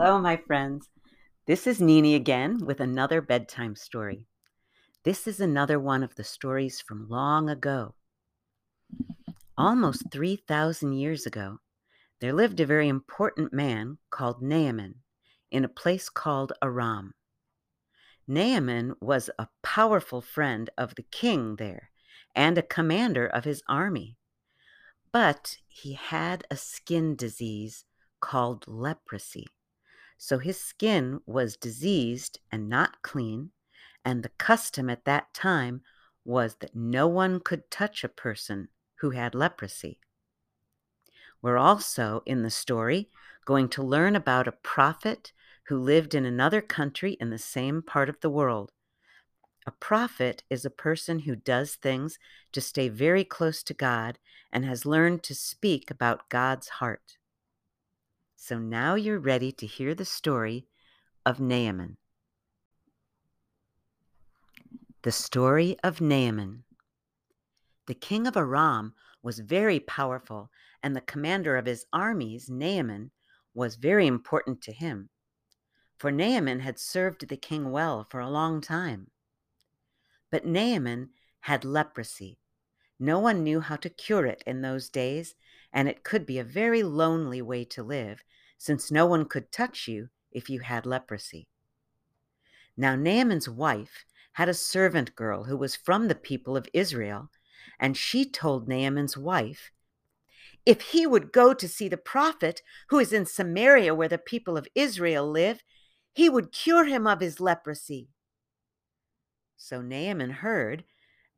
Hello, my friends. This is Nini again with another bedtime story. This is another one of the stories from long ago. Almost 3,000 years ago, there lived a very important man called Naaman in a place called Aram. Naaman was a powerful friend of the king there and a commander of his army. But he had a skin disease called leprosy. So his skin was diseased and not clean, and the custom at that time was that no one could touch a person who had leprosy. We're also in the story going to learn about a prophet who lived in another country in the same part of the world. A prophet is a person who does things to stay very close to God and has learned to speak about God's heart. So now you're ready to hear the story of Naaman. The story of Naaman. The king of Aram was very powerful, and the commander of his armies, Naaman, was very important to him. For Naaman had served the king well for a long time. But Naaman had leprosy. No one knew how to cure it in those days, and it could be a very lonely way to live, since no one could touch you if you had leprosy. Now, Naaman's wife had a servant girl who was from the people of Israel, and she told Naaman's wife, If he would go to see the prophet who is in Samaria where the people of Israel live, he would cure him of his leprosy. So Naaman heard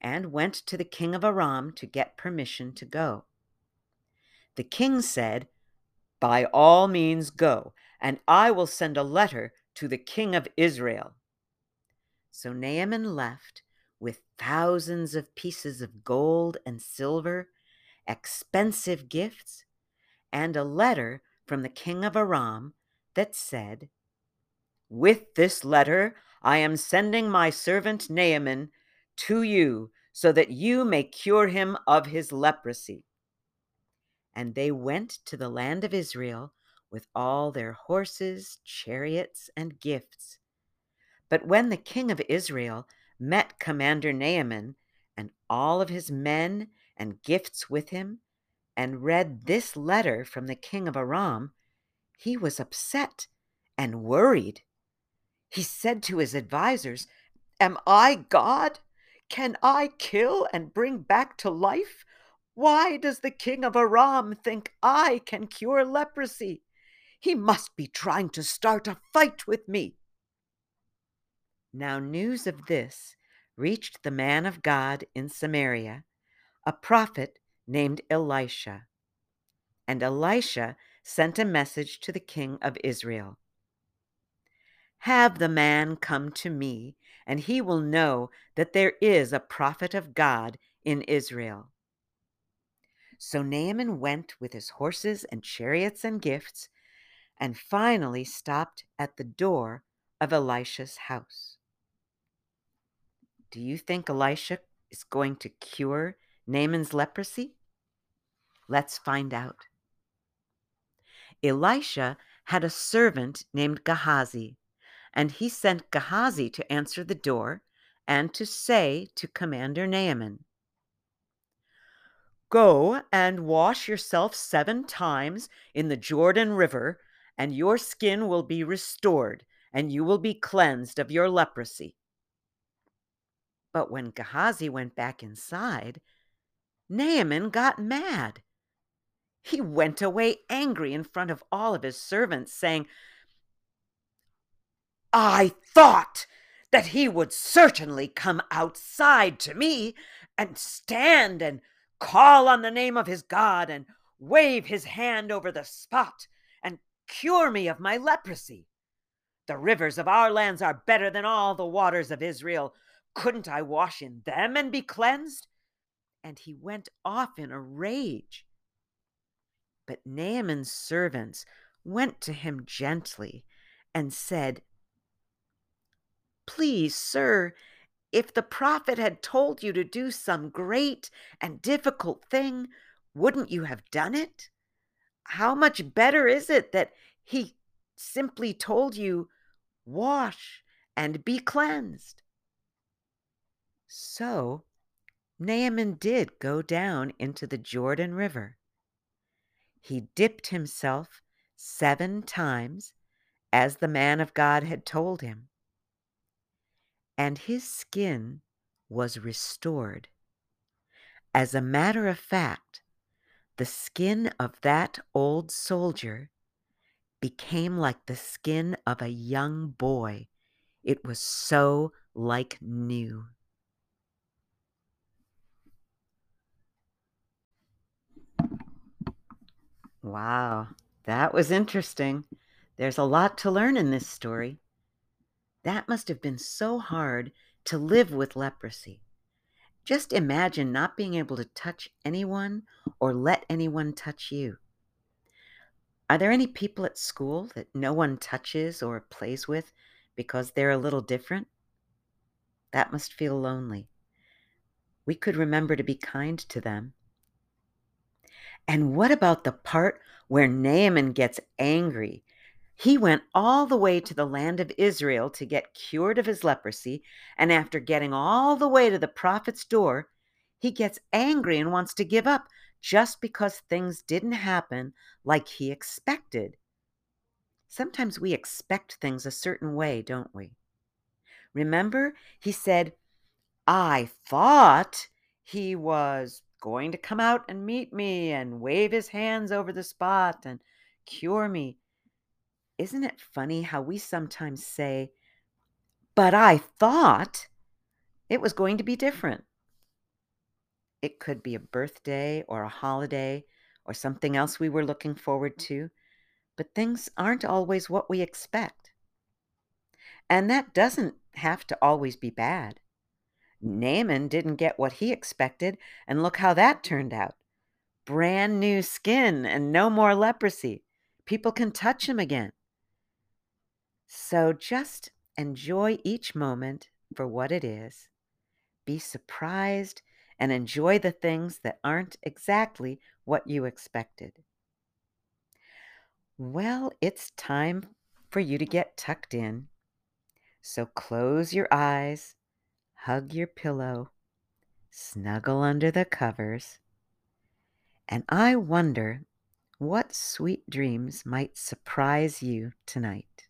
and went to the king of Aram to get permission to go. The king said, By all means go, and I will send a letter to the king of Israel. So Naaman left with thousands of pieces of gold and silver, expensive gifts, and a letter from the king of Aram that said, With this letter I am sending my servant Naaman to you so that you may cure him of his leprosy. And they went to the land of Israel with all their horses, chariots, and gifts. But when the king of Israel met Commander Naaman and all of his men and gifts with him, and read this letter from the king of Aram, he was upset and worried. He said to his advisers, Am I God? Can I kill and bring back to life? Why does the king of Aram think I can cure leprosy? He must be trying to start a fight with me. Now, news of this reached the man of God in Samaria, a prophet named Elisha. And Elisha sent a message to the king of Israel have the man come to me, and he will know that there is a prophet of God in Israel. So Naaman went with his horses and chariots and gifts, and finally stopped at the door of Elisha's house. Do you think Elisha is going to cure Naaman's leprosy? Let's find out. Elisha had a servant named Gehazi and he sent Gehazi to answer the door and to say to Commander Naaman, Go and wash yourself seven times in the Jordan River, and your skin will be restored, and you will be cleansed of your leprosy. But when Gehazi went back inside, Naaman got mad. He went away angry in front of all of his servants, saying, I thought that he would certainly come outside to me and stand and call on the name of his God and wave his hand over the spot and cure me of my leprosy. The rivers of our lands are better than all the waters of Israel. Couldn't I wash in them and be cleansed? And he went off in a rage. But Naaman's servants went to him gently and said, Please, sir, if the prophet had told you to do some great and difficult thing, wouldn't you have done it? How much better is it that he simply told you, wash and be cleansed. So Naaman did go down into the Jordan River. He dipped himself seven times, as the man of God had told him, and his skin was restored. As a matter of fact, the skin of that old soldier became like the skin of a young boy. It was so like new. Wow, that was interesting. There's a lot to learn in this story. That must have been so hard to live with leprosy. Just imagine not being able to touch anyone or let anyone touch you. Are there any people at school that no one touches or plays with because they're a little different? That must feel lonely. We could remember to be kind to them. And what about the part where Naaman gets angry? He went all the way to the land of Israel to get cured of his leprosy, and after getting all the way to the prophet's door, he gets angry and wants to give up just because things didn't happen like he expected. Sometimes we expect things a certain way, don't we? Remember, he said, I thought he was going to come out and meet me and wave his hands over the spot and cure me. Isn't it funny how we sometimes say, But I thought it was going to be different? It could be a birthday or a holiday or something else we were looking forward mm. to, but things aren't always what we expect. And that doesn't have to always be bad. Naaman didn't get what he expected, and look how that turned out. Brand new skin and no more leprosy. People can touch him again. So just enjoy each moment for what it is. Be surprised and enjoy the things that aren't exactly what you expected. Well, it's time for you to get tucked in. So close your eyes hug your pillow, snuggle under the covers, and I wonder what sweet dreams might surprise you tonight.